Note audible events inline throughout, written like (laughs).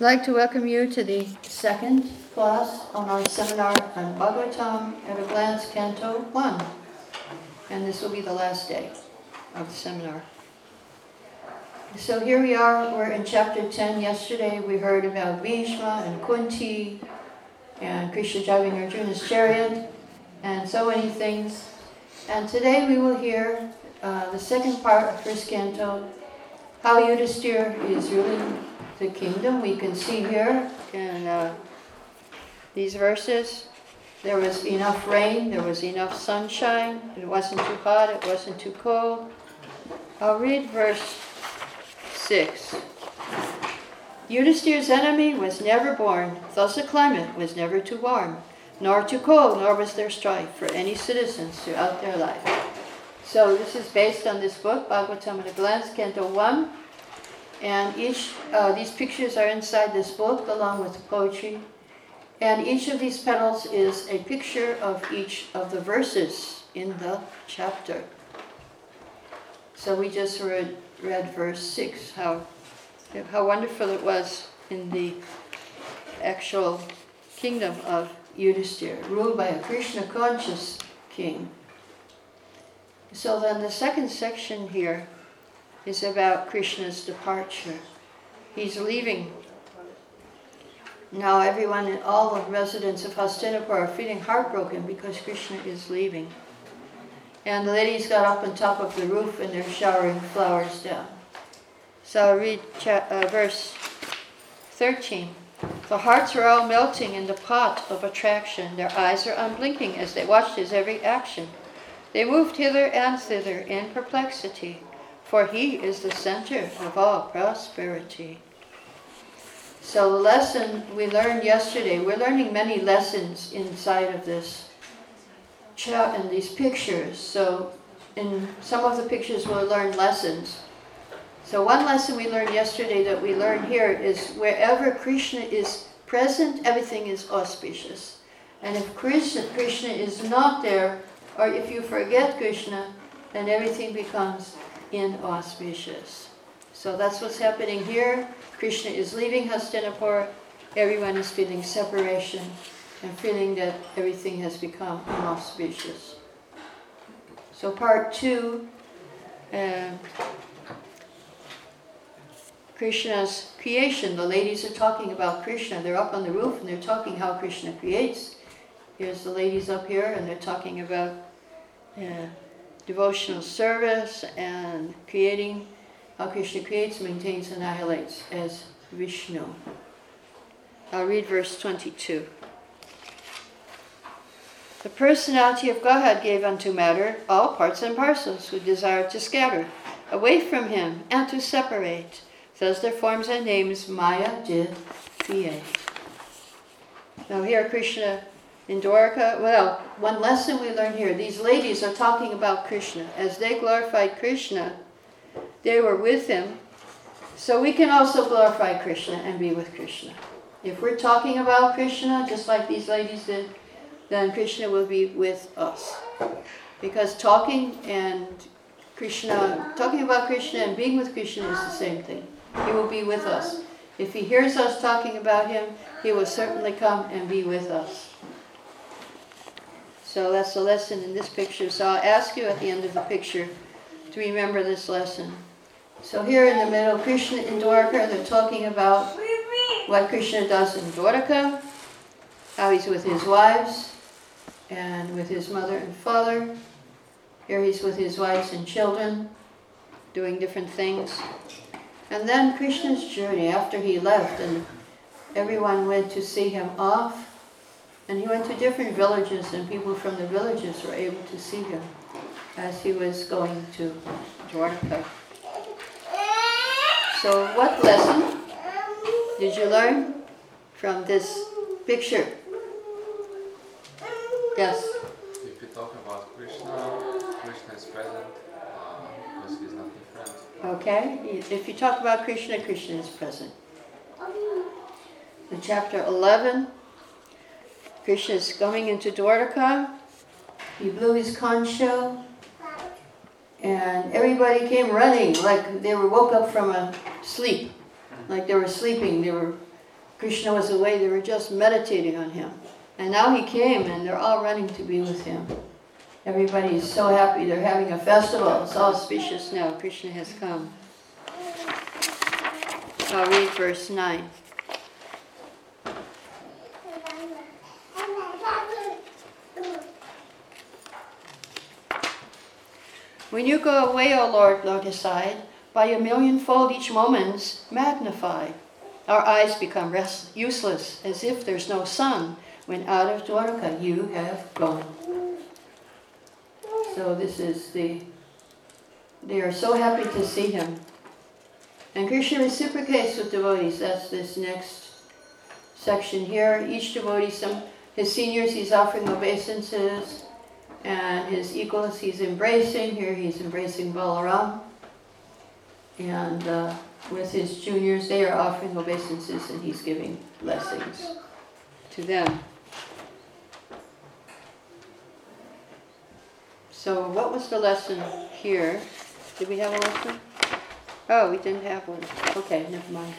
I'd like to welcome you to the second class on our seminar on Bhagavatam at a glance, Canto 1. And this will be the last day of the seminar. So here we are, we're in chapter 10. Yesterday we heard about Bhishma and Kunti and Krishna driving Arjuna's chariot and so many things. And today we will hear uh, the second part of first canto, how Yudhisthira is ruling the kingdom. We can see here in uh, these verses, there was enough rain, there was enough sunshine, it wasn't too hot, it wasn't too cold. I'll read verse 6. Yudhisthira's enemy was never born, thus the climate was never too warm, nor too cold, nor was there strife for any citizens throughout their life. So this is based on this book, Bhagavatam at a Glance, Canto 1. And each, uh, these pictures are inside this book along with poetry. And each of these petals is a picture of each of the verses in the chapter. So we just read, read verse 6, how, how wonderful it was in the actual kingdom of Yudhisthira, ruled by a Krishna conscious king. So then the second section here is about Krishna's departure. He's leaving. Now everyone, and all the residents of Hastinapur are feeling heartbroken because Krishna is leaving. And the ladies got up on top of the roof and they're showering flowers down. So I'll read cha- uh, verse 13. The hearts are all melting in the pot of attraction. Their eyes are unblinking as they watch his every action. They moved hither and thither in perplexity for he is the center of all prosperity. So, the lesson we learned yesterday, we're learning many lessons inside of this chat and these pictures. So, in some of the pictures, we'll learn lessons. So, one lesson we learned yesterday that we learn here is wherever Krishna is present, everything is auspicious. And if Krishna, Krishna is not there, or if you forget Krishna, then everything becomes inauspicious. So that's what's happening here. Krishna is leaving Hastinapur. Everyone is feeling separation and feeling that everything has become inauspicious. So part two, uh, Krishna's creation. The ladies are talking about Krishna. They're up on the roof and they're talking how Krishna creates. Here's the ladies up here and they're talking about uh, devotional service and creating how Krishna creates, maintains, and annihilates as Vishnu. I'll read verse 22. The personality of Godhead gave unto matter all parts and parcels who desire to scatter away from him and to separate. Thus their forms and names Maya did create. Now here Krishna in Dwarka, well, one lesson we learn here these ladies are talking about Krishna. As they glorified Krishna, they were with him. So we can also glorify Krishna and be with Krishna. If we're talking about Krishna, just like these ladies did, then Krishna will be with us. Because talking and Krishna, talking about Krishna and being with Krishna is the same thing. He will be with us. If he hears us talking about him, he will certainly come and be with us. So that's the lesson in this picture. So I'll ask you at the end of the picture to remember this lesson. So here in the middle, Krishna in Dwarka, they're talking about what Krishna does in Dwarka, how he's with his wives and with his mother and father. Here he's with his wives and children, doing different things. And then Krishna's journey after he left and everyone went to see him off. And he went to different villages, and people from the villages were able to see him as he was going to Dwarka. So, what lesson did you learn from this picture? Yes. If you talk about Krishna, Krishna is present uh, because he's not different. Okay. If you talk about Krishna, Krishna is present. In chapter 11, Krishna is coming into Dwarka. He blew his conch shell, and everybody came running like they were woke up from a sleep, like they were sleeping. They were Krishna was away, they were just meditating on him. And now he came and they're all running to be with him. Everybody is so happy. They're having a festival. It's auspicious now. Krishna has come. I'll read verse 9. When you go away, O Lord, lotus-eyed, by a millionfold each moments magnify. Our eyes become rest, useless, as if there's no sun, when out of Dwarka you have gone. So this is the, they are so happy to see him. And Krishna reciprocates with devotees. That's this next section here. Each devotee, some his seniors, he's offering obeisances, and his equals, he's embracing. Here, he's embracing Balaram, and uh, with his juniors, they are offering obeisances, and he's giving blessings to them. So, what was the lesson here? Did we have a lesson? Oh, we didn't have one. Okay, never mind.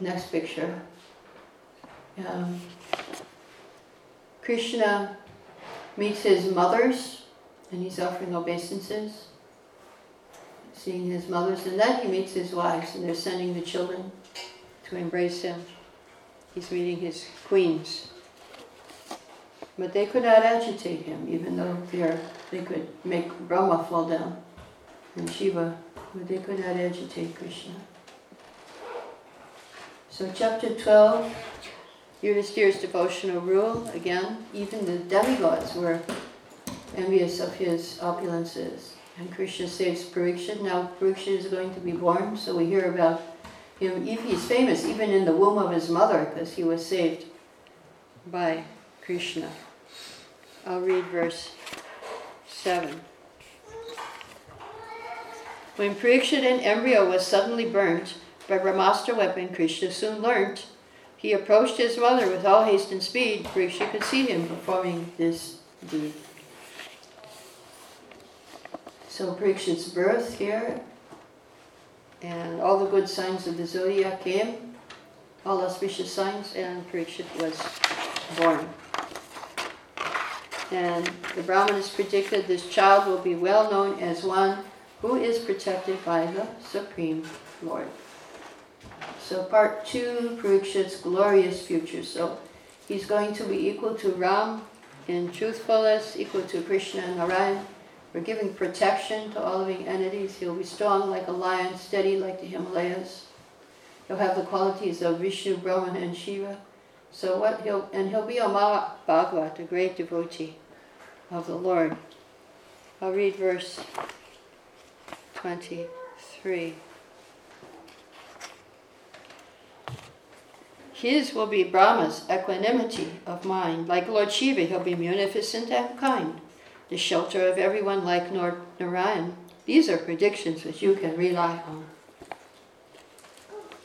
Next picture. Um, Krishna meets his mothers and he's offering obeisances. Seeing his mothers, and then he meets his wives and they're sending the children to embrace him. He's meeting his queens. But they could not agitate him, even though they could make Brahma fall down and Shiva, but they could not agitate Krishna. So, chapter 12 Yudhishthira's devotional rule, again, even the demigods were envious of his opulences. And Krishna saves Parikshit. Now Parikshit is going to be born, so we hear about him. He's famous even in the womb of his mother because he was saved by Krishna. I'll read verse 7. When Parikshit in embryo was suddenly burnt by Brahmastra weapon, Krishna soon learnt. He approached his mother with all haste and speed, for she could see him performing this deed. So Parikshit's birth here, and all the good signs of the zodiac came, all auspicious signs, and Parikshit was born. And the Brahmanas predicted this child will be well known as one who is protected by the Supreme Lord. So part two, Parikshit's glorious future. So he's going to be equal to Ram in truthfulness, equal to Krishna and Narayan. We're giving protection to all living entities. He'll be strong like a lion, steady like the Himalayas. He'll have the qualities of Vishnu, Brahman, and Shiva. So what he'll and he'll be a Bhagavat, a great devotee of the Lord. I'll read verse 23. His will be Brahma's equanimity of mind. Like Lord Shiva, he'll be munificent and kind, the shelter of everyone like Lord Narayan. These are predictions which you can rely on.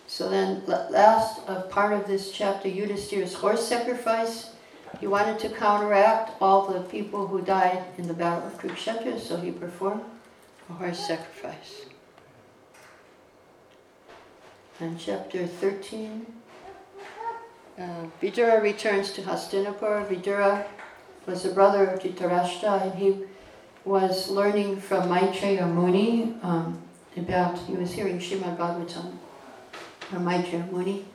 So then, last uh, part of this chapter, Yudhishthira's horse sacrifice. He wanted to counteract all the people who died in the battle of Kurukshetra, so he performed a horse sacrifice. And chapter 13, uh, Vidura returns to Hastinapur. Vidura was a brother of Dhritarashtra, and he was learning from Maitreya Muni um, about, he was hearing Srimad Bhagavatam from Maitreya Muni.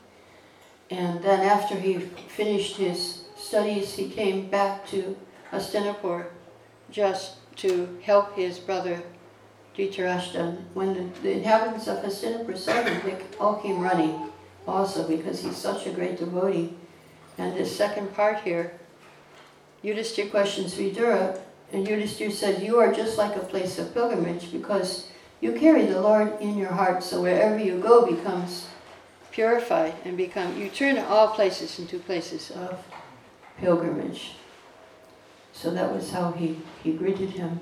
And then after he finished his studies, he came back to Hastinapur just to help his brother Dhritarashtra. When the, the inhabitants of Hastinapur saw him, they all came running also because he's such a great devotee. And this second part here, Yudhishthira questions Vidura, and Yudhishthira said, You are just like a place of pilgrimage because you carry the Lord in your heart, so wherever you go becomes purified and become, you turn all places into places of pilgrimage. So that was how he, he greeted him.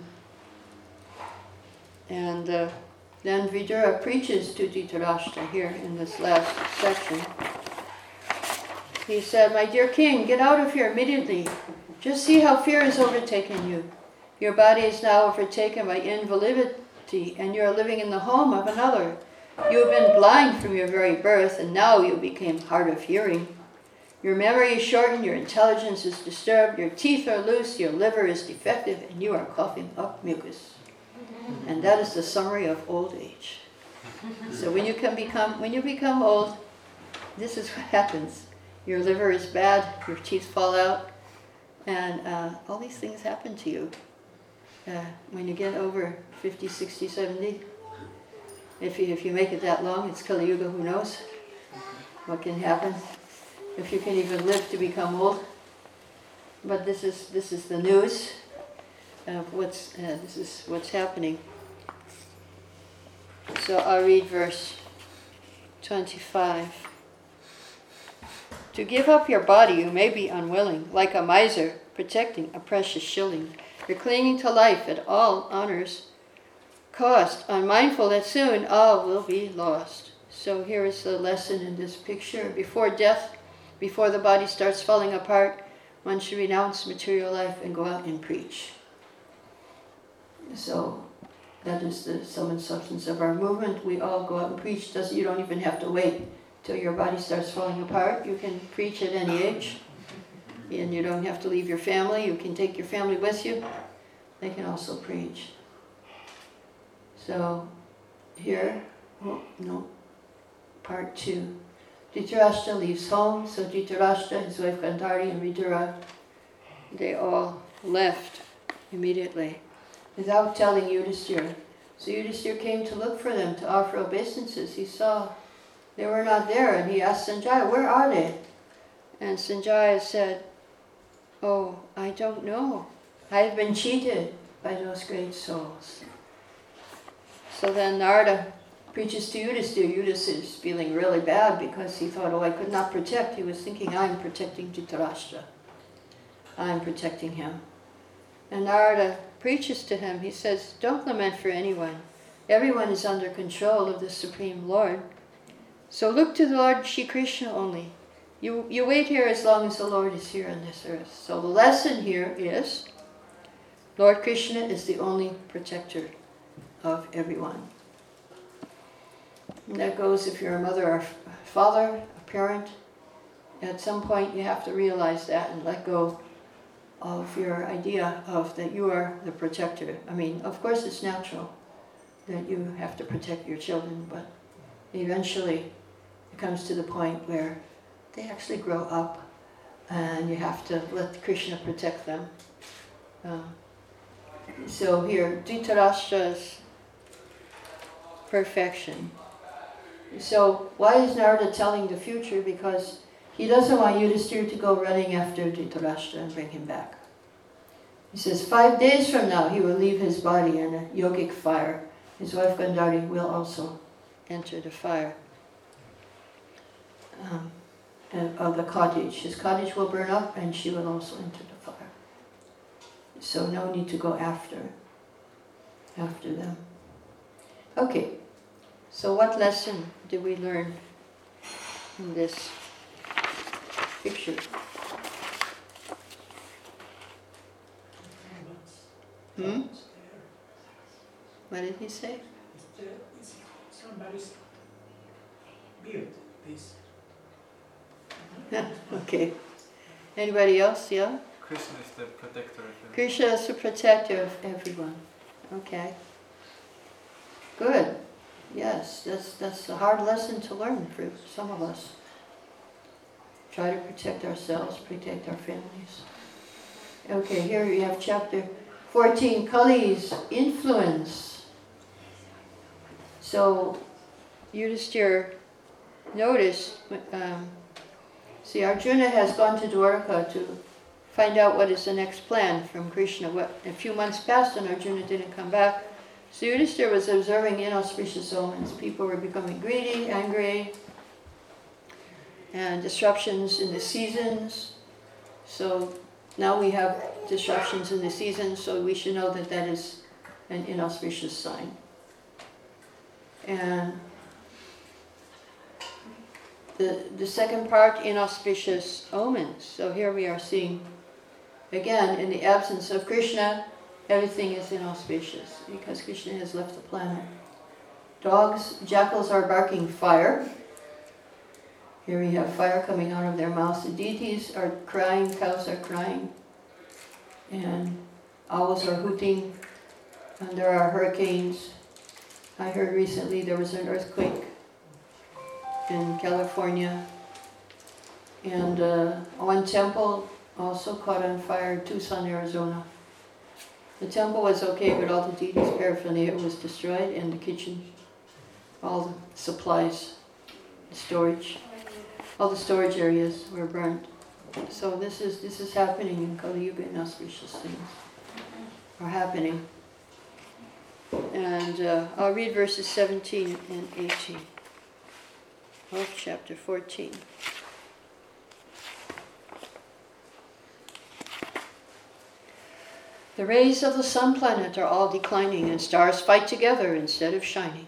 And uh, then Vidura preaches to Dhritarashtra here in this last section. He said, My dear king, get out of here immediately. Just see how fear has overtaken you. Your body is now overtaken by invalidity, and you are living in the home of another. You have been blind from your very birth, and now you became hard of hearing. Your memory is shortened, your intelligence is disturbed, your teeth are loose, your liver is defective, and you are coughing up mucus. And that is the summary of old age. So when you can become when you become old, this is what happens. Your liver is bad, your teeth fall out, and uh, all these things happen to you uh, when you get over 50, 60, 70. If you, if you make it that long, it's Kali Yuga, who knows what can happen if you can even live to become old. But this is this is the news of what's uh, this is what's happening. So I'll read verse 25. To give up your body, you may be unwilling, like a miser protecting a precious shilling. You're clinging to life at all honors cost, unmindful that soon all will be lost. So here is the lesson in this picture. Before death, before the body starts falling apart, one should renounce material life and go out and preach. So that is the sum and substance of our movement. We all go out and preach. Does you don't even have to wait till your body starts falling apart. You can preach at any age. And you don't have to leave your family. You can take your family with you. They can also preach. So here, oh, no, part two. Dhritarashtra leaves home, so Dhritarashtra, his wife Gandhari, and Vidura, they all left immediately without telling Yudhisthira. So Yudhisthira came to look for them, to offer obeisances. He saw they were not there, and he asked Sanjaya, Where are they? And Sanjaya said, Oh, I don't know. I have been cheated by those great souls. So then Narada preaches to Yudhisthira. Yudhisthira is feeling really bad because he thought, oh, I could not protect. He was thinking, I'm protecting Dhritarashtra. I'm protecting him. And Narada preaches to him. He says, don't lament for anyone. Everyone is under control of the Supreme Lord. So look to the Lord Shri Krishna only. You, you wait here as long as the Lord is here on this earth. So the lesson here is Lord Krishna is the only protector of everyone. And that goes if you're a mother or father, a parent. At some point, you have to realize that and let go of your idea of that you are the protector. I mean, of course, it's natural that you have to protect your children, but eventually it comes to the point where they actually grow up and you have to let Krishna protect them. Uh, so here, Dhritarashtra's perfection. So why is Narada telling the future? Because he doesn't want Yudhisthira to go running after Dhritarashtra and bring him back. He says five days from now he will leave his body in a yogic fire. His wife Gandhari will also enter the fire um, of the cottage. His cottage will burn up and she will also enter the fire. So no need to go after, after them. Okay, so what lesson did we learn in this picture? Hmm? What did he say? Somebody's beard, this. (laughs) okay. Anybody else? Yeah? Krishna is the protector of everyone. Krishna is the protector of everyone. Okay. Good. Yes, that's that's a hard lesson to learn for some of us. Try to protect ourselves, protect our families. Okay, here we have chapter 14, Kali's influence. So, Yudhisthira, notice, um, see, Arjuna has gone to Dwarka to find out what is the next plan from Krishna. What, a few months passed and Arjuna didn't come back. So Yudhisthira was observing inauspicious omens. People were becoming greedy, angry, and disruptions in the seasons. So now we have disruptions in the seasons, so we should know that that is an inauspicious sign. And the, the second part, inauspicious omens. So here we are seeing, again, in the absence of Krishna, everything is inauspicious because Krishna has left the planet. Dogs, jackals are barking fire. Here we have fire coming out of their mouths. The deities are crying, cows are crying, and owls are hooting, and there are hurricanes. I heard recently there was an earthquake in California, and uh, one temple also caught on fire in Tucson, Arizona. The temple was okay, but all the deities' paraphernalia was destroyed, and the kitchen, all the supplies, the storage, all the storage areas were burnt. So this is this is happening in Kali Yuga, and auspicious things are happening. And uh, I'll read verses 17 and 18 of chapter 14. The rays of the sun planet are all declining, and stars fight together instead of shining.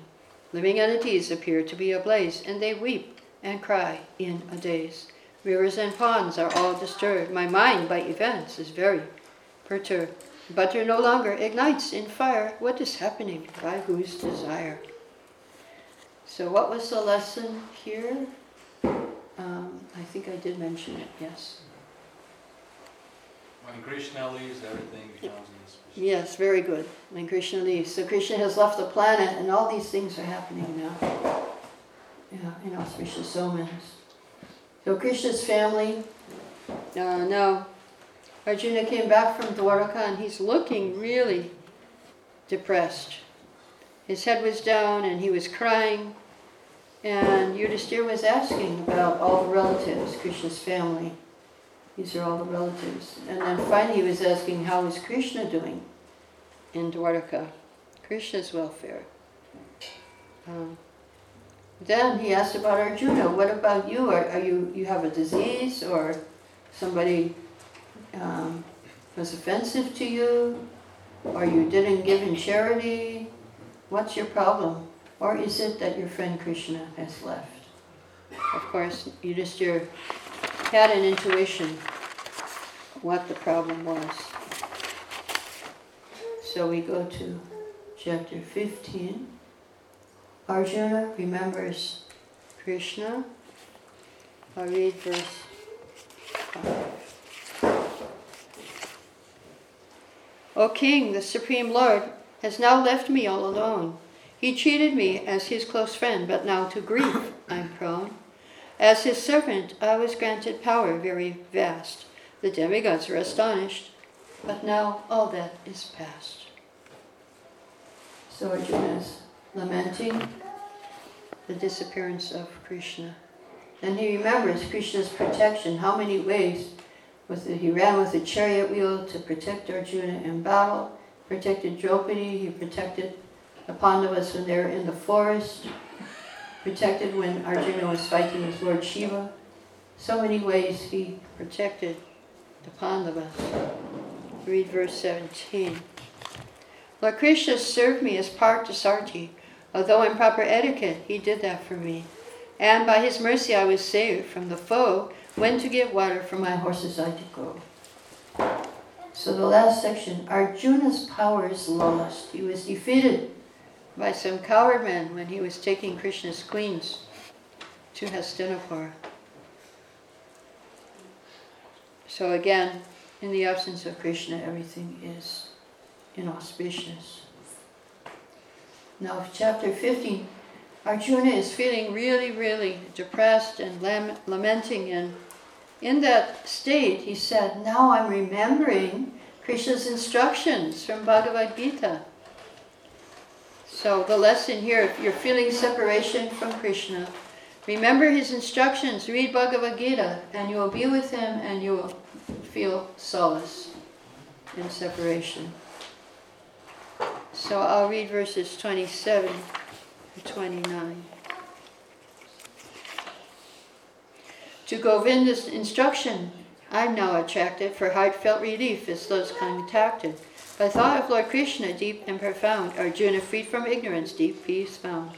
Living entities appear to be ablaze, and they weep and cry in a daze. Rivers and ponds are all disturbed. My mind by events is very perturbed. Butter no longer ignites in fire. What is happening? By whose desire? So, what was the lesson here? Um, I think I did mention it, yes. When Krishna leaves, everything becomes. Yes, very good. When Krishna leaves. So Krishna has left the planet and all these things are happening now. Yeah, inauspicious omens. So Krishna's family, uh, now Arjuna came back from Dwaraka and he's looking really depressed. His head was down and he was crying. And Yudhishthira was asking about all the relatives, Krishna's family. These are all the relatives. And then finally he was asking, how is Krishna doing in Dwaraka? Krishna's welfare. Um, then he asked about Arjuna. What about you? Are, are you you have a disease or somebody um, was offensive to you, or you didn't give in charity? What's your problem? Or is it that your friend Krishna has left? Of course, you just your had an intuition what the problem was. So we go to chapter 15. Arjuna remembers Krishna. I'll read verse 5. O king, the supreme lord has now left me all alone. He treated me as his close friend, but now to grief I'm prone. As his servant, I was granted power very vast. The demigods were astonished, but now all that is past. So Arjuna is lamenting the disappearance of Krishna. And he remembers Krishna's protection, how many ways was the, he ran with the chariot wheel to protect Arjuna in battle, protected Draupadi, he protected the Pandavas when they were in the forest, protected when Arjuna was fighting with Lord Shiva. So many ways he protected the Pandavas. Read verse 17. Lord Krishna served me as Parthasarthi. Although in proper etiquette, he did that for me. And by his mercy I was saved from the foe when to give water for my horses I to go. So the last section, Arjuna's power is lost. He was defeated by some coward men when he was taking Krishna's queens to Hastinapur. So again, in the absence of Krishna, everything is inauspicious. Now, chapter 15, Arjuna is feeling really, really depressed and lam- lamenting. And in that state, he said, Now I'm remembering Krishna's instructions from Bhagavad Gita. So, the lesson here if you're feeling separation from Krishna, remember his instructions, read Bhagavad Gita, and you will be with him and you will feel solace in separation. So I'll read verses 27 to 29. To Govinda's instruction, I'm now attracted, for heartfelt relief is those contacted. By thought of Lord Krishna, deep and profound, Arjuna freed from ignorance, deep peace found.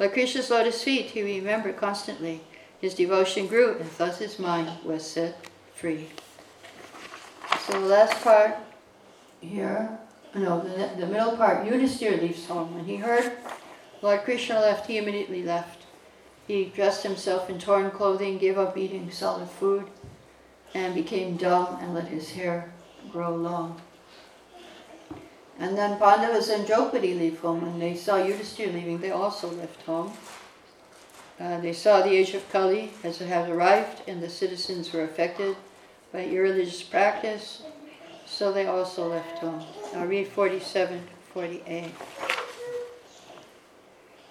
Lord Krishna's lotus feet he remembered constantly. His devotion grew, and thus his mind was set free. So the last part here, no, the, the middle part, Yudhisthira leaves home. When he heard Lord Krishna left, he immediately left. He dressed himself in torn clothing, gave up eating solid food, and became dumb and let his hair grow long. And then Pandavas and Draupadi leave home. When they saw Yudhishthira leaving, they also left home. Uh, they saw the age of Kali as it had arrived, and the citizens were affected by irreligious practice, so they also left home. I'll read 47 48.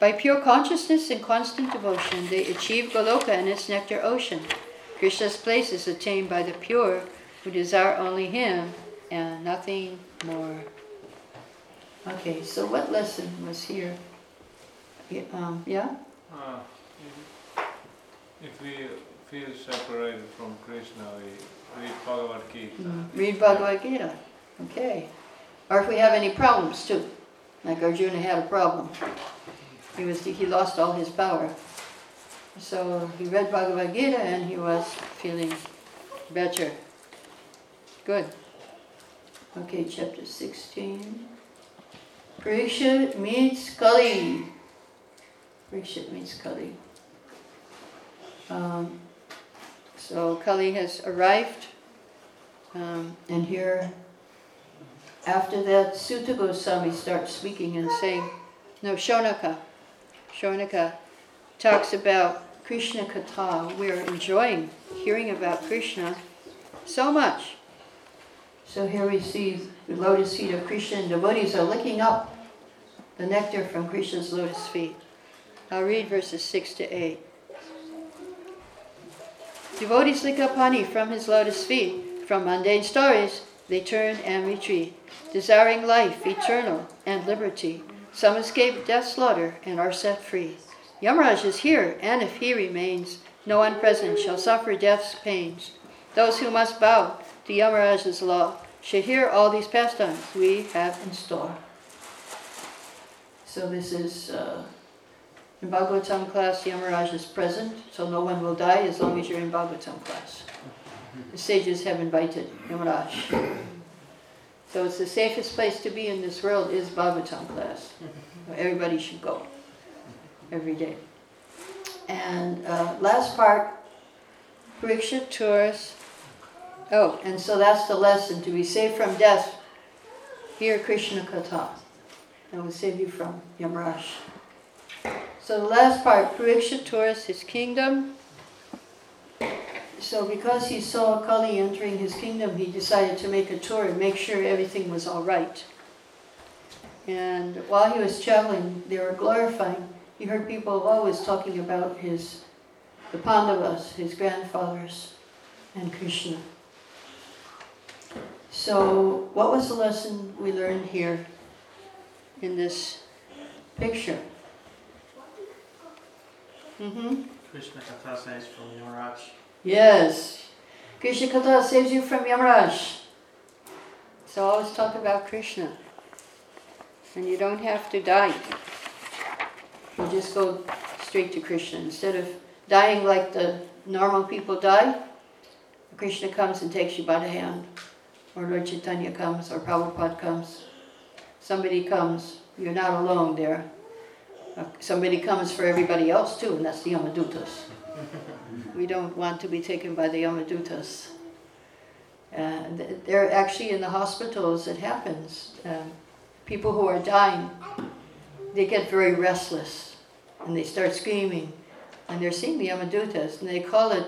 By pure consciousness and constant devotion, they achieve Goloka and its nectar ocean. Krishna's place is attained by the pure who desire only Him and nothing more. Okay, so what lesson was here? Yeah, Um, yeah? Uh, if we feel separated from Krishna, we read Bhagavad Gita. Mm, Read Bhagavad Gita. Okay. Or if we have any problems too, like Arjuna had a problem. He was he lost all his power. So he read Bhagavad Gita and he was feeling better. Good. Okay, chapter 16. Parikshit meets Kali. Parikshit meets Kali. Um, so Kali has arrived. Um, and here, after that, Suta Goswami starts speaking and saying, no, Shonaka. Shonaka talks about Krishna Katha. We're enjoying hearing about Krishna so much. So here we see the lotus feet of Krishna, and devotees are licking up the nectar from Krishna's lotus feet. I'll read verses 6 to 8. Devotees lick up honey from his lotus feet. From mundane stories, they turn and retreat, desiring life eternal and liberty. Some escape death's slaughter and are set free. Yamaraj is here, and if he remains, no one present shall suffer death's pains. Those who must bow to Yamaraj's law should hear all these pastimes we have in store. So this is uh, in Bhagavatam class, Yamaraj is present, so no one will die as long as you're in Bhagavatam class. The sages have invited Yamaraj. So it's the safest place to be in this world is Bhagavatam class. Everybody should go every day. And uh, last part, Parikshit tours. Oh, and so that's the lesson to be saved from death. Hear Krishna Katha. That will save you from Yamaraj. So the last part, Parikshit tours his kingdom. So because he saw Kali entering his kingdom, he decided to make a tour and make sure everything was all right. And while he was traveling, they were glorifying. He heard people always talking about his, the Pandavas, his grandfathers, and Krishna. So, what was the lesson we learned here in this picture? Mm-hmm. Krishna Katha says from. Yes. Krishna Katha saves you from Yamaraj. So always talk about Krishna. And you don't have to die. You just go straight to Krishna. Instead of dying like the normal people die, Krishna comes and takes you by the hand. Or Lord Chaitanya comes, or Prabhupada comes. Somebody comes. You're not alone there. Uh, Somebody comes for everybody else too, and that's the Yamadutas. We don't want to be taken by the Yamadutas. And they're actually in the hospitals, it happens. Um, people who are dying, they get very restless and they start screaming. And they're seeing the Yamadutas and they call it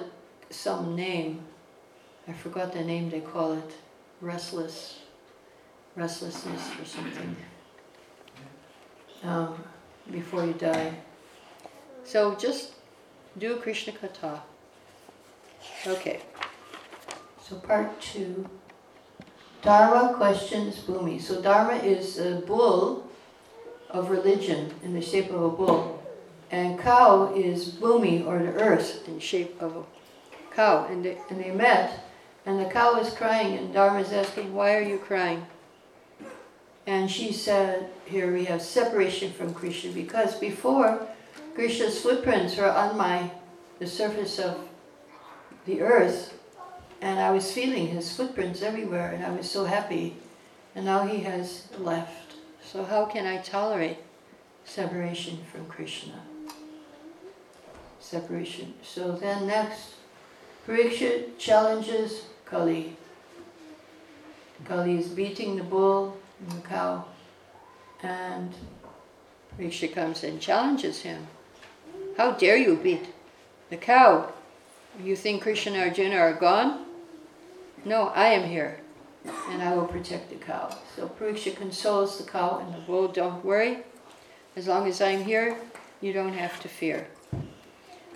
some name. I forgot the name they call it. Restless, restlessness or something. Um, before you die. So just do Krishna Katha. Okay. So part two. Dharma questions Bhumi. So Dharma is a bull of religion in the shape of a bull. And cow is Bhumi or the earth in shape of a cow. And they, and they met and the cow is crying and Dharma is asking, why are you crying? And she said, here we have separation from Krishna because before Krishna's footprints were on my the surface of the earth and I was feeling his footprints everywhere and I was so happy and now he has left. So how can I tolerate separation from Krishna. Separation. So then next, Parikshit challenges Kali. Kali is beating the bull the cow, and Parikshit comes and challenges him. How dare you beat the cow? You think Krishna and Arjuna are gone? No, I am here, and I will protect the cow. So Parikshit consoles the cow and the bull, don't worry. As long as I'm here, you don't have to fear.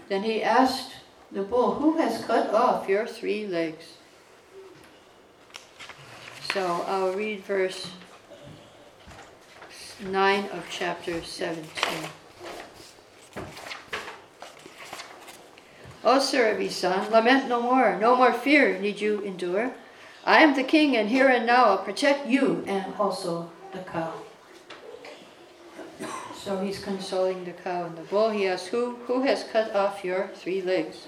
Then he asked the bull, Who has cut off your three legs? So I'll read verse 9 of chapter 17. O Surabi son, lament no more, no more fear need you endure. I am the king, and here and now I'll protect you and also the cow. So he's consoling the cow and the bull. He asks, Who, who has cut off your three legs?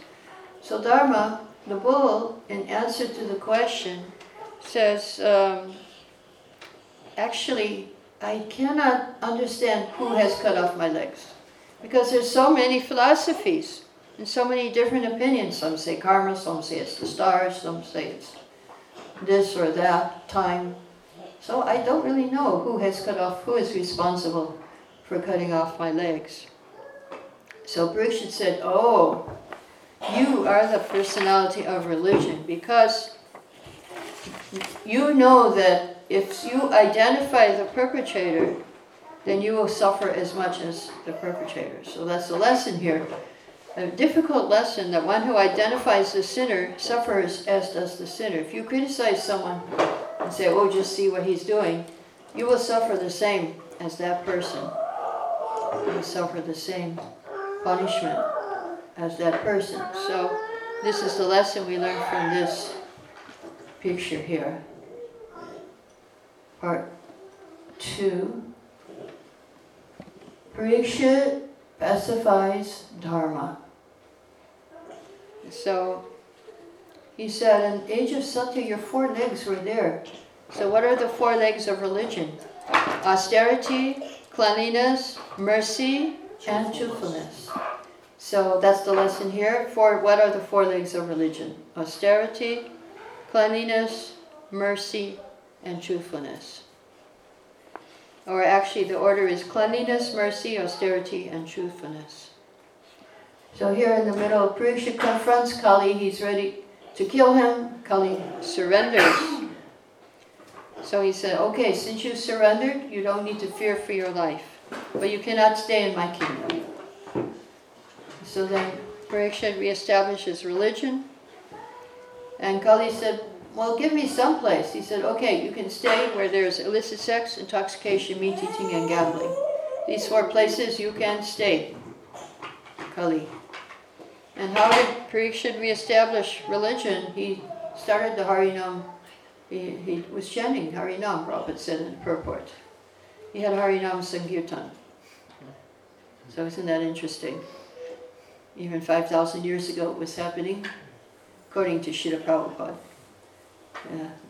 So Dharma, the bull, in answer to the question, says, um, Actually, I cannot understand who has cut off my legs. Because there's so many philosophies and so many different opinions. Some say karma, some say it's the stars, some say it's this or that, time. So I don't really know who has cut off, who is responsible for cutting off my legs. So Parikshit said, Oh, you are the personality of religion because you know that if you identify the perpetrator, then you will suffer as much as the perpetrator. So that's the lesson here. A difficult lesson that one who identifies the sinner suffers as does the sinner. If you criticize someone and say, oh, just see what he's doing, you will suffer the same as that person. You will suffer the same punishment as that person. So, this is the lesson we learn from this picture here. Part 2. Parikshit specifies Dharma. So he said, in age of Satya, your four legs were there. So what are the four legs of religion? Austerity, cleanliness, mercy, and truthfulness. So that's the lesson here. For what are the four legs of religion? Austerity, cleanliness, mercy, and truthfulness. Or actually, the order is cleanliness, mercy, austerity, and truthfulness. So here in the middle, Parikshit confronts Kali. He's ready to kill him. Kali surrenders. So he said, Okay, since you surrendered, you don't need to fear for your life. But you cannot stay in my kingdom. So then Parikshit reestablishes religion. And Kali said, well, give me some place. He said, okay, you can stay where there's illicit sex, intoxication, meat eating, and gambling. These four places you can stay. Kali. And how did Parikshit reestablish religion? He started the Harinam. He, he was chanting Harinam, Prabhupada said in the purport. He had Harinam Sankirtan. So isn't that interesting? Even 5,000 years ago it was happening, according to Srila Prabhupada.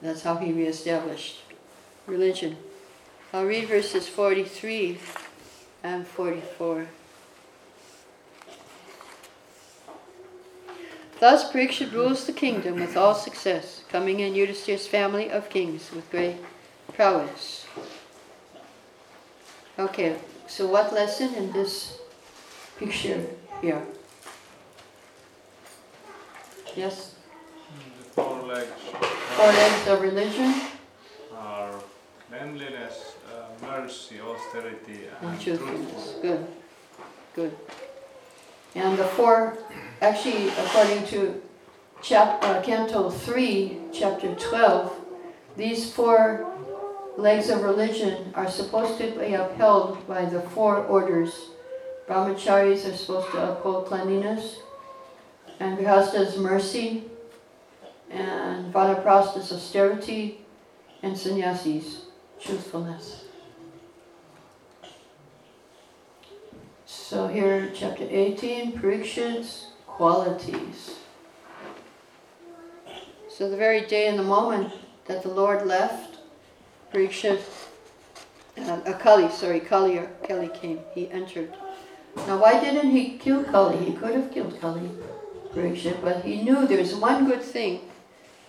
That's how he reestablished religion. I'll read verses 43 and 44. Thus Parikshit rules the kingdom with all success, coming in Yudhisthira's family of kings with great prowess. Okay, so what lesson in this picture here? Yes? The four legs Four legs of religion are cleanliness, uh, mercy, austerity, and truthfulness. Good, good. And the four, actually, according to chap, uh, Canto 3, chapter 12, these four legs of religion are supposed to be upheld by the four orders. Brahmacharis are supposed to uphold cleanliness, and Grihastas mercy, and Vanaprasthas austerity, and sannyasis truthfulness. So here, chapter 18, Parikshit's qualities. So the very day and the moment that the Lord left, Parikshit uh, uh, Kali, sorry, Kali, or Kali came, he entered. Now, why didn't he kill Kali? He could have killed Kali, Parikshit, but he knew there's one good thing.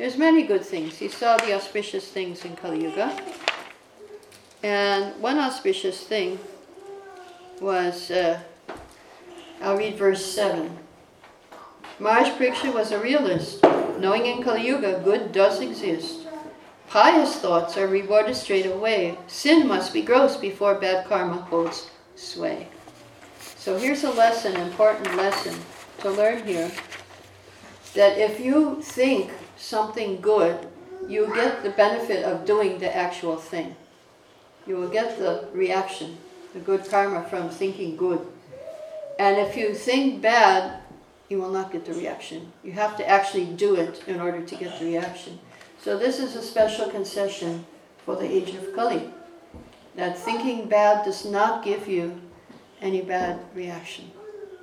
There's many good things. He saw the auspicious things in Kali Yuga. And one auspicious thing was, uh, I'll read verse 7. Maharaj Parikshit was a realist, knowing in Kali Yuga good does exist. Pious thoughts are rewarded straight away. Sin must be gross before bad karma holds sway. So here's a lesson, important lesson to learn here. That if you think something good, you get the benefit of doing the actual thing. You will get the reaction, the good karma from thinking good. And if you think bad, you will not get the reaction. You have to actually do it in order to get the reaction. So this is a special concession for the age of Kali. That thinking bad does not give you any bad reaction.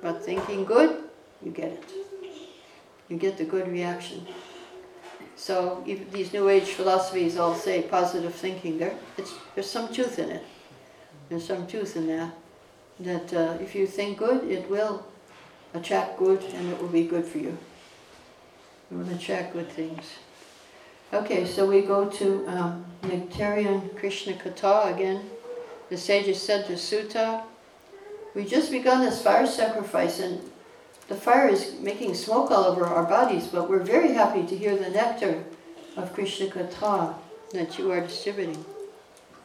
But thinking good, you get it. You get the good reaction. So these New Age philosophies all say positive thinking. There, there's some truth in it. There's some truth in that. That uh, if you think good, it will attract good, and it will be good for you. It will attract good things. Okay, so we go to um, Nectarian Krishna Katha again. The sages said to Suta, we just begun this fire sacrifice and the fire is making smoke all over our bodies, but we're very happy to hear the nectar of Krishna Katha that you are distributing.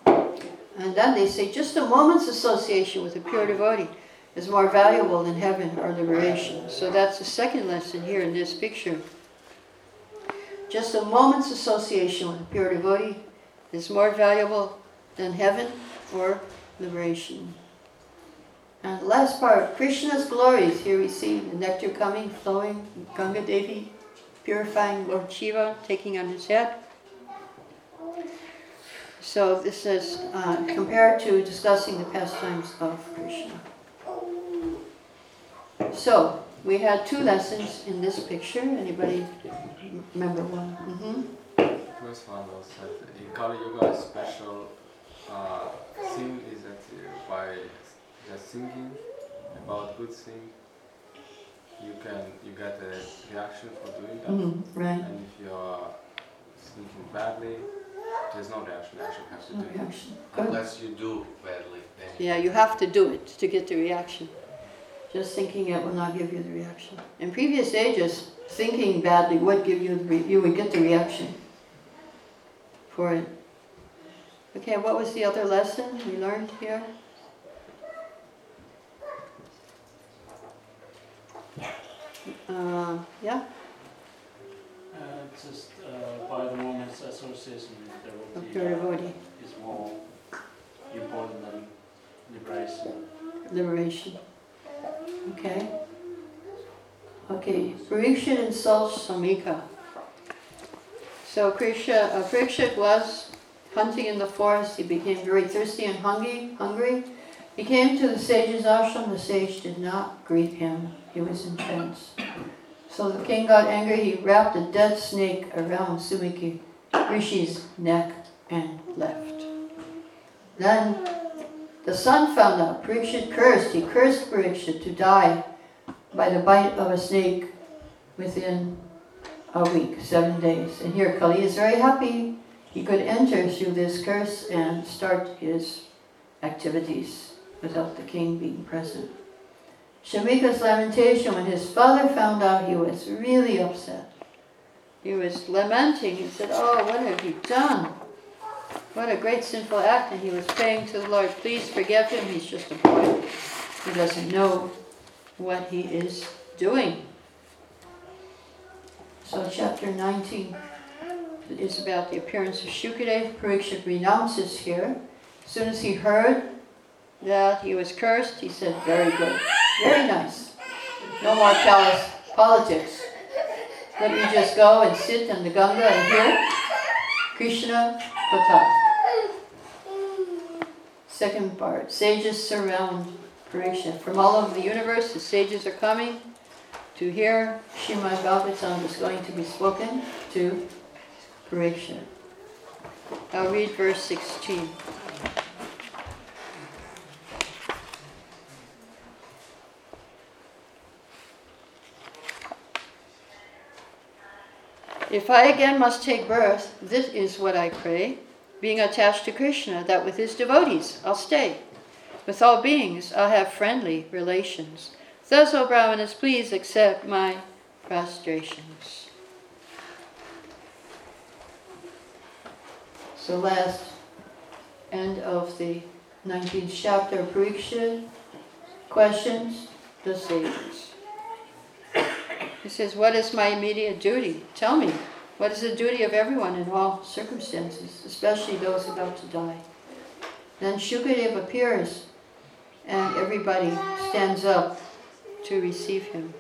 And then they say just a moment's association with a pure devotee is more valuable than heaven or liberation. So that's the second lesson here in this picture. Just a moment's association with a pure devotee is more valuable than heaven or liberation. And the last part, Krishna's glories. Here we see the nectar coming, flowing, Ganga Devi purifying Lord Shiva, taking on his head. So this is uh, compared to discussing the pastimes of Krishna. So we had two lessons in this picture. Anybody remember one? Mm-hmm. First one was that in Kali Yuga, a special uh, thing is that uh, by just thinking about good thing, you can you get a reaction for doing that. Mm-hmm. Right. And if you are thinking badly, there's no reaction. You actually have to No do it. reaction. Good. Unless you do badly, then you Yeah, you have to do it to get the reaction. Just thinking it will not give you the reaction. In previous ages, thinking badly would give you the re- you would get the reaction for it. Okay, what was the other lesson we learned here? Uh, yeah, Uh, just uh, by the moment's association with a devotee devotee, is more important than liberation. liberation. Okay. Okay, Parikshit insults Samika. So Krishna, uh, Parikshit was hunting in the forest. He became very thirsty and hungry. Hungry. He came to the sage's ashram. The sage did not greet him. He was intense. So the king got angry. He wrapped a dead snake around Samika Rishi's neck and left. Then the son found out. Parikshit cursed. He cursed Parikshit to die by the bite of a snake within a week, seven days. And here Kali is very happy. He could enter through this curse and start his activities without the king being present. Shamika's lamentation when his father found out he was really upset. He was lamenting. He said, Oh, what have you done? What a great sinful act. And he was praying to the Lord, please forgive him. He's just a boy. He doesn't know what he is doing. So, chapter 19 is about the appearance of Shukadev. Parikshit renounces here. As soon as he heard that he was cursed, he said, Very good, very nice. No more palace politics. Let me just go and sit in the Ganga and hear Krishna Katha. Second part, sages surround Parikshit. From all over the universe, the sages are coming to hear Srimad Bhagavatam is going to be spoken to Parikshit. I'll read verse 16. If I again must take birth, this is what I pray, being attached to Krishna, that with his devotees I'll stay. With all beings I'll have friendly relations. Thus, O Brahmanas, please accept my prostrations. So last end of the 19th chapter of Pariksha, questions, the sages. Says, What is my immediate duty? Tell me. What is the duty of everyone in all circumstances, especially those about to die? Then Shukadev appears and everybody stands up to receive him.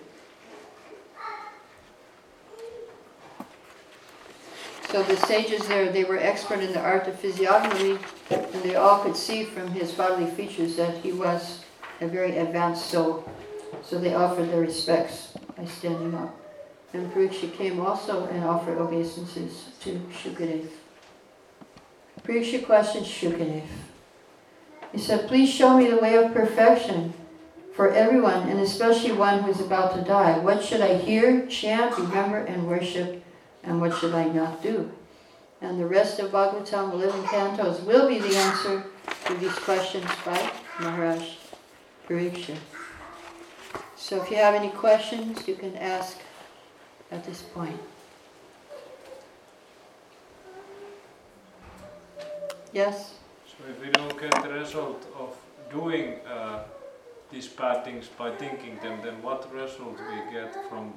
So the sages there, they were expert in the art of physiognomy, and they all could see from his bodily features that he was a very advanced soul. So they offered their respects by standing up. And Pariksha came also and offered obeisances to Shukadev. Pariksha questioned Shukadev. He said, Please show me the way of perfection for everyone, and especially one who is about to die. What should I hear, chant, remember, and worship, and what should I not do? And the rest of Bhagavatam, the 11 cantos, will be the answer to these questions by Maharaj Pariksha. So if you have any questions, you can ask at this point. Yes? So if we don't get the result of doing uh, these bad things by thinking them, then what result do we get from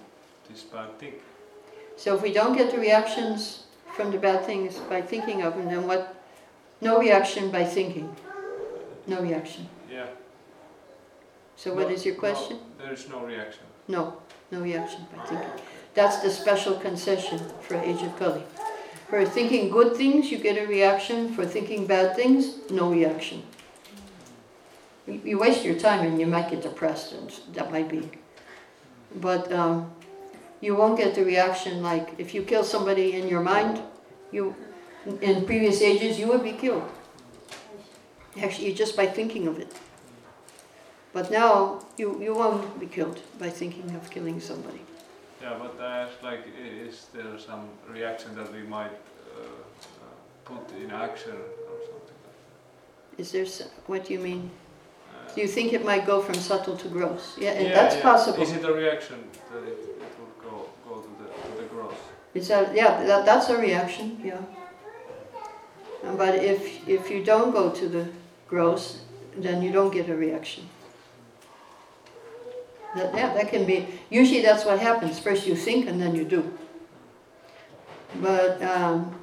this bad thing? So if we don't get the reactions from the bad things by thinking of them, then what? No reaction by thinking. No reaction. Yeah. So what No- is your no, question? there is no reaction. No, no reaction by thinking. That's the special concession for Age of Kali. For thinking good things, you get a reaction. For thinking bad things, no reaction. You you waste your time and you might get depressed, and that might be. But um, you won't get the reaction like if you kill somebody in your mind, you in previous ages you would be killed. Actually, just by thinking of it. But now you, you won't be killed by thinking of killing somebody. Yeah, but I asked like, is there some reaction that we might uh, uh, put in action or something like Is there, what do you mean? Uh, Do you think it might go from subtle to gross? Yeah, and yeah, that's yeah. possible. Is it a reaction that it, it would go go to the to the gross? Is that, yeah, that, that's a reaction, yeah. But if, if you don't go to the gross, then you don't get a reaction. That, yeah, that can be, usually that's what happens. First you think and then you do. But um,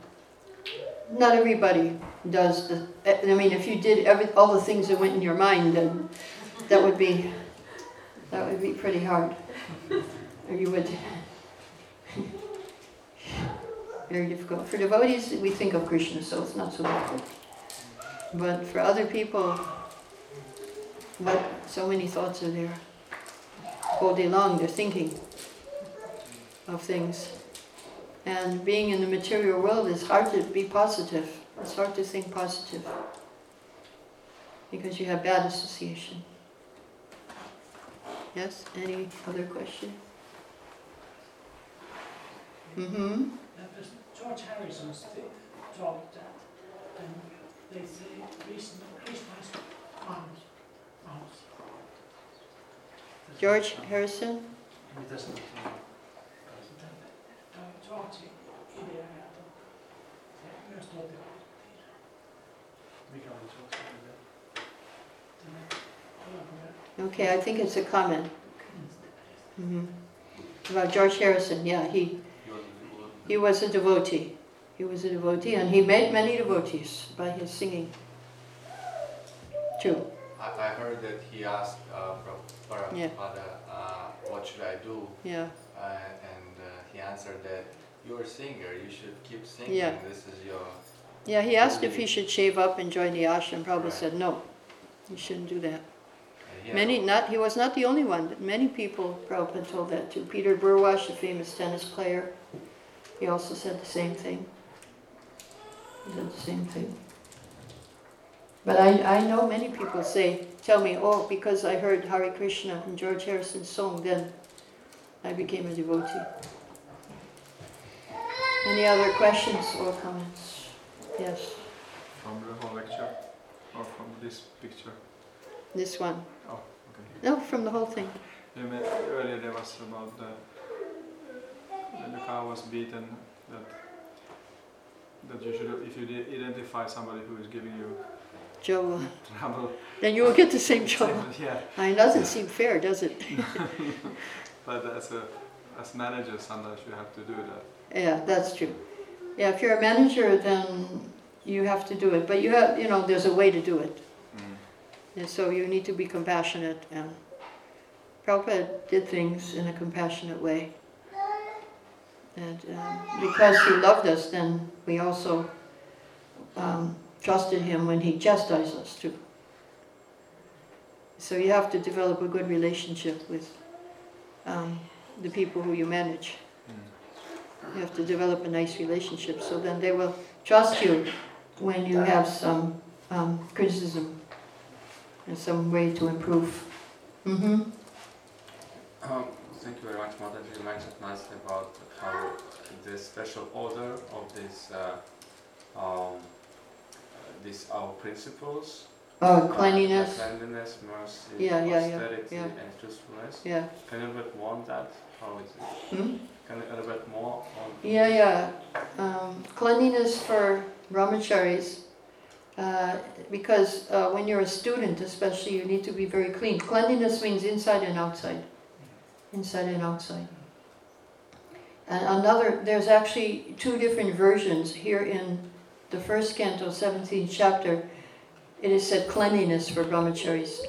not everybody does the, I mean, if you did every, all the things that went in your mind, then that would be, that would be pretty hard. Or you would, very difficult. For devotees, we think of Krishna, so it's not so difficult. But for other people, what so many thoughts are there. All day long, they're thinking of things. And being in the material world is hard to be positive. It's hard to think positive because you have bad association. Yes? Any other question? Mm-hmm. George Harrison's th- that, and they say. George Harrison? George idea att jag står det. Okay, I think it's a comment. hmm About George Harrison, yeah, he, he was a devotee. He was a devotee, and he made many devotees by his singing. True. I, I heard that he asked uh, Yeah. uh, what should I do? Yeah, Uh, and uh, he answered that you're a singer, you should keep singing. Yeah. This is your. yeah. He asked if he should shave up and join the ashram. Prabhupada Right. said no. You shouldn't do that. he Many, not he was not the only one. But many people Prabhupada told that to. Peter Burwash, the famous tennis player, he also said the same thing. He said the same thing. But I, I know many people say, tell me, oh, because I heard Hare Krishna and George Harrison's song, then I became a devotee. Any other questions or comments? Yes, From the whole lecture or from this picture? this one. Oh, okay. No, from the whole thing. You meant earlier there was about the when the cow was beaten that that you should if you de- identify somebody who is giving you Joe, trouble. then you will get the same trouble. (laughs) yeah, It doesn't seem fair, does it? (laughs) (laughs) but as a as manager sometimes you have to do that. Yeah, that's true. Yeah, if you're a manager, then you have to do it. But you have, you know, there's a way to do it. And so you need to be compassionate. And Prabhupada did things in a compassionate way. And um, because he loved us, then we also um, trusted him when he chastised us too. So you have to develop a good relationship with um, the people who you manage. You have to develop a nice relationship so then they will trust you when you have some um, criticism and some way to improve. Mm-hmm. Um, thank you very much, Mother. You mentioned nicely about how the special order of this, uh, um, these our principles. Oh, uh, cleanliness. cleanliness, mercy, Yeah, yeah, austerity, yeah. and truthfulness. Yeah. Can you elaborate more on that? How is it? Hmm? Can you elaborate more on? Yeah, yeah. Um, cleanliness for brahmacharis. Uh, because uh, when you're a student, especially, you need to be very clean. Cleanliness means inside and outside. Inside and outside. And another, there's actually two different versions here in the first canto, 17th chapter. It is said cleanliness for brahmacharis.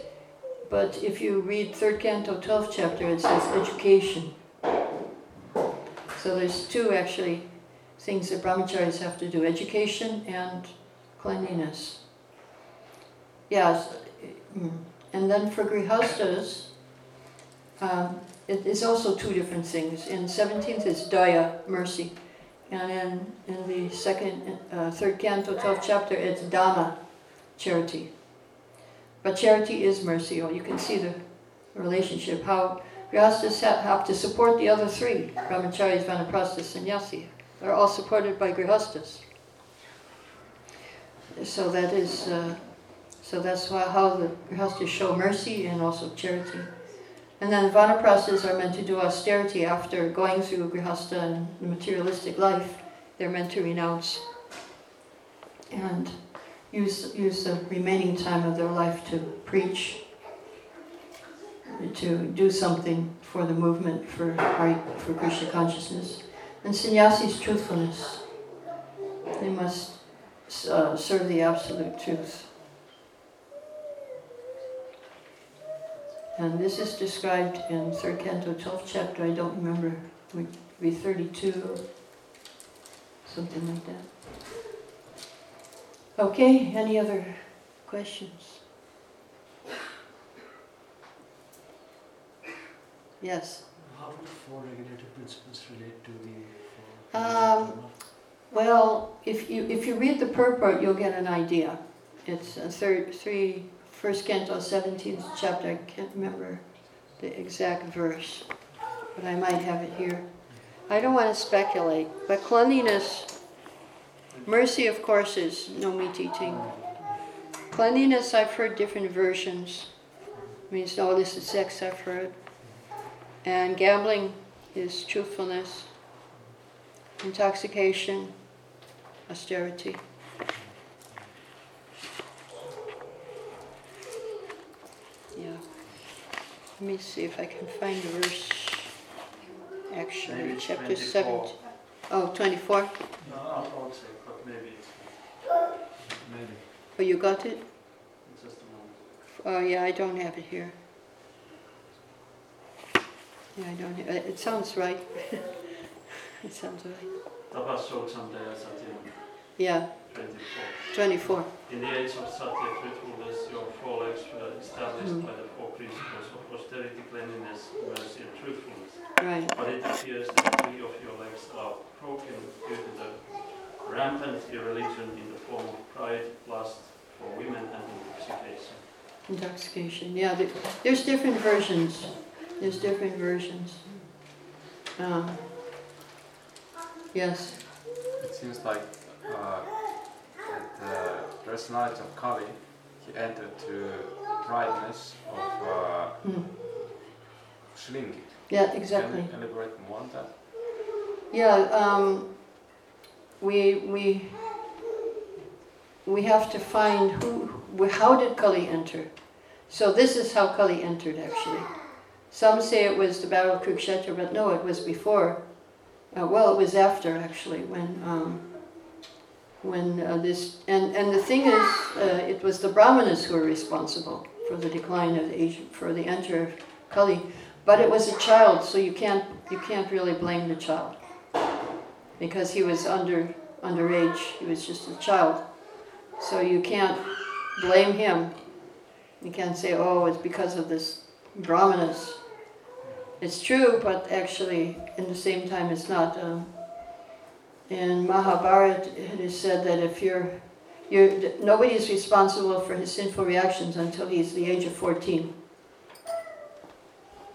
But if you read third canto, 12th chapter, it says education. So there's two actually things that brahmacharis have to do, education and cleanliness. Yes, mm. and then for grihastas, um, it is also two different things. In 17th it's daya, mercy, and in, in the second, uh, third canto, 12th chapter, it's dana, charity. But charity is mercy, or you can see the relationship, how grihastas ha- have to support the other three, brahmacharis, vanaprasthas, sannyasi. They're all supported by grihastas. So that is, uh, so that's why, how the grihastas show mercy and also charity. And then vanaprasthas are meant to do austerity after going through grihasta and the materialistic life. They're meant to renounce and use use the remaining time of their life to preach, to do something for the movement for for Krishna consciousness. And sannyasis truthfulness. They must uh, serve the absolute truth. And this is described in third canto, 12th chapter. I don't remember, would be 32, something like that. Okay, any other questions? Yes. How do four regulative principles relate to the four? Um, Well, if you if you read the purport, you'll get an idea. It's a third three first canto, seventeenth chapter. I can't remember the exact verse, but I might have it here. I don't want to speculate, but cleanliness, mercy, of course, is no meat eating. Cleanliness, I've heard different versions. Means no illicit sex, I've heard. And gambling is truthfulness. Intoxication, austerity. Yeah. Let me see if I can find the verse. Actually, Maybe chapter 24. 7. Oh, 24? No, I won't say, but maybe Maybe. Oh, you got it? just a moment. Oh, yeah, I don't have it here. Yeah, I don't, ha- it sounds right. (laughs) It sounds right. Tapas showed someday at Satya Yeah, 24. 24. In the age of Satya truthfulness, your four legs were established Mm. by the four principles of austerity, cleanliness, mercy, and truthfulness. Right. But it appears that three of your legs are broken due to the rampant irreligion in the form of pride, lust for women, and intoxication. Intoxication, yeah, there's different versions. There's different versions. Um, Yes, it seems like uh, that the personality of Kali, he entered to brightness of uh. Shringi. Yeah, Can exactly. you elaborate more on that? Yeah, um, we, we, we have to find who, wh- how did Kali enter? So this is how Kali entered actually. Some say it was the Battle of Kurukshetra, but no, it was before. Uh, well, it was after actually when, um, when uh, this, and, and the thing is, uh, it was the Brahmanas who were responsible for the decline of the Asian, for the enter of Kali. But it was a child, so you can't, you can't really blame the child because he was under underage. He was just a child, so you can't blame him. You can't say, "Oh, it's because of this brahmanas." It's true, but actually, in the same time, it's not. Um, in Mahabharata, it is said that if you're, you're, nobody is responsible for his sinful reactions until he's the age of fourteen.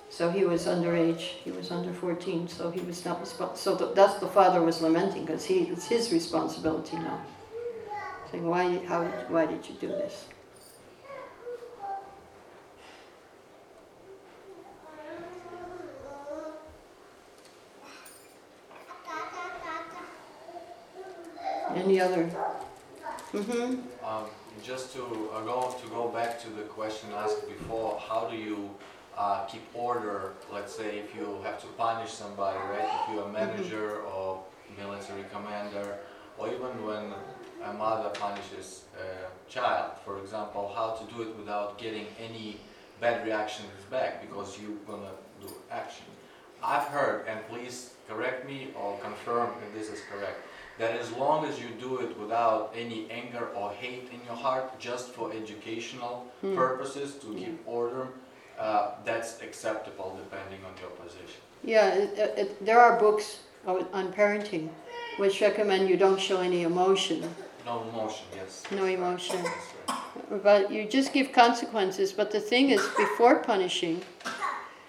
So he was underage. He was under 14, so he was not responsible. So th- that's the father was lamenting because he it's his responsibility now. Saying, why, how, why did you do this? Any other? Mm-hmm. Um, just to uh, go to go back to the question asked before, how do you uh, keep order? Let's say if you have to punish somebody, right? If you're a manager or military commander, or even when a mother punishes a child, for example, how to do it without getting any bad reactions back because you're gonna do action. I've heard, and please correct me or confirm if this is correct, that as long as you do it without any anger or hate in your heart, just for educational Hmm. purposes to keep order, uh, that's acceptable depending on your position. Yeah, it, it, there are books on parenting which recommend you don't show any emotion. No emotion, yes. No emotion. Right. But you just give consequences. But the thing is, before punishing,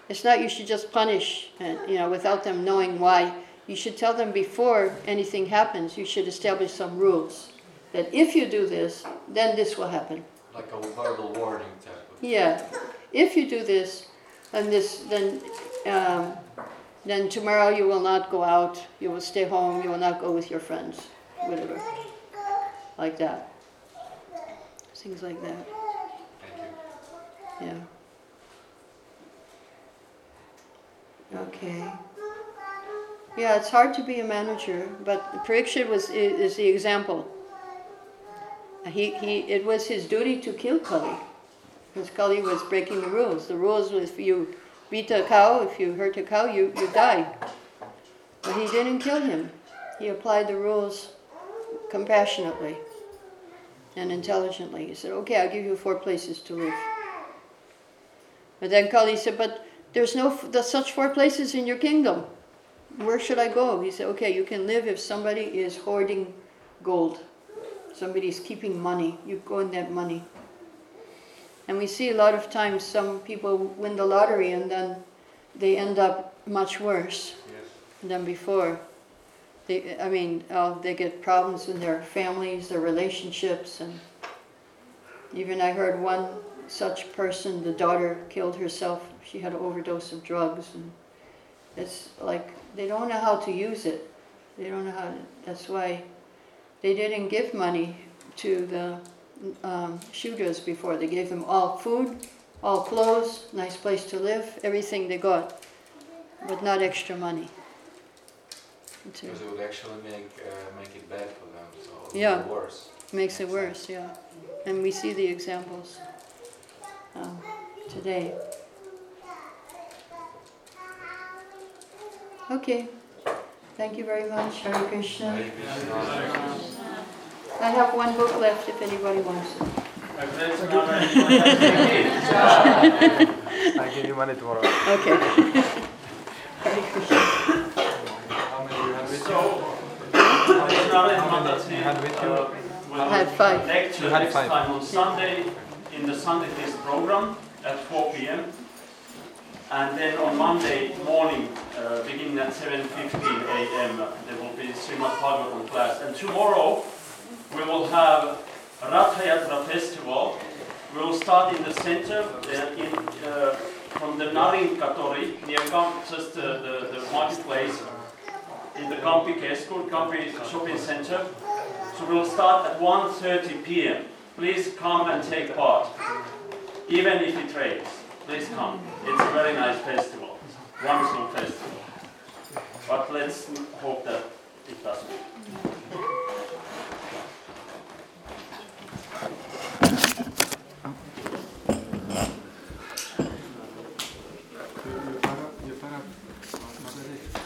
it's not you should just punish, you know, without them knowing why. You should tell them before anything happens. You should establish some rules that if you do this, then this will happen. Like a verbal warning type of. Yeah, if you do this, and this, then, um, then tomorrow you will not go out. You will stay home. You will not go with your friends, whatever, like that. Things like that. Thank you. Yeah. Okay. Yeah, it's hard to be a manager, but Parikshit was is the example. He, he it was his duty to kill Kali, because Kali was breaking the rules. The rules was if you beat a cow, if you hurt a cow, you, you die. But he didn't kill him. He applied the rules compassionately and intelligently. He said, "Okay, I'll give you four places to live." But then Kali said, "But there's no there's such four places in your kingdom. Where should I go?" He said, "Okay, you can live if somebody is hoarding gold. Somebody's keeping money. You go in that money." And we see a lot of times some people win the lottery and then they end up much worse Yes. than before. They, I mean, uh, they get problems in their families, their relationships, and even I heard one such person, the daughter killed herself. She had an overdose of drugs, and it's like they don't know how to use it. They don't know how. To, that's why they didn't give money to the um, shudras before. They gave them all food, all clothes, nice place to live, everything they got, but not extra money. Because it would actually make uh, make it bad for them, so it Yeah. worse. Makes it worse, yeah. And we see the examples um, today. Okay, thank you very much, Hare Krishna. Maybe it's I have one book left if anybody wants it. I give you money tomorrow. Okay. (laughs) Hare Krishna. How many you have with So, you had with you? I had five. Lecture You had next five. time on Sunday in the Sunday Feast program at 4 p.m. And then on Monday morning, uh, beginning at 7.15 a.m. There will be Srimad Bhagavatam class. And tomorrow we will have Rath Yatra Festival. We will start in the center, uh, in, uh, from the Narinkkatori, near Kam- just uh, the, the marketplace, in the Kampin keskus, Kampi Shopping Center. So we'll start at 1.30 p.m. Please come and take part, even if it rains. Please come. It's a very nice festival, wonderful festival. But let's hope that it doesn't.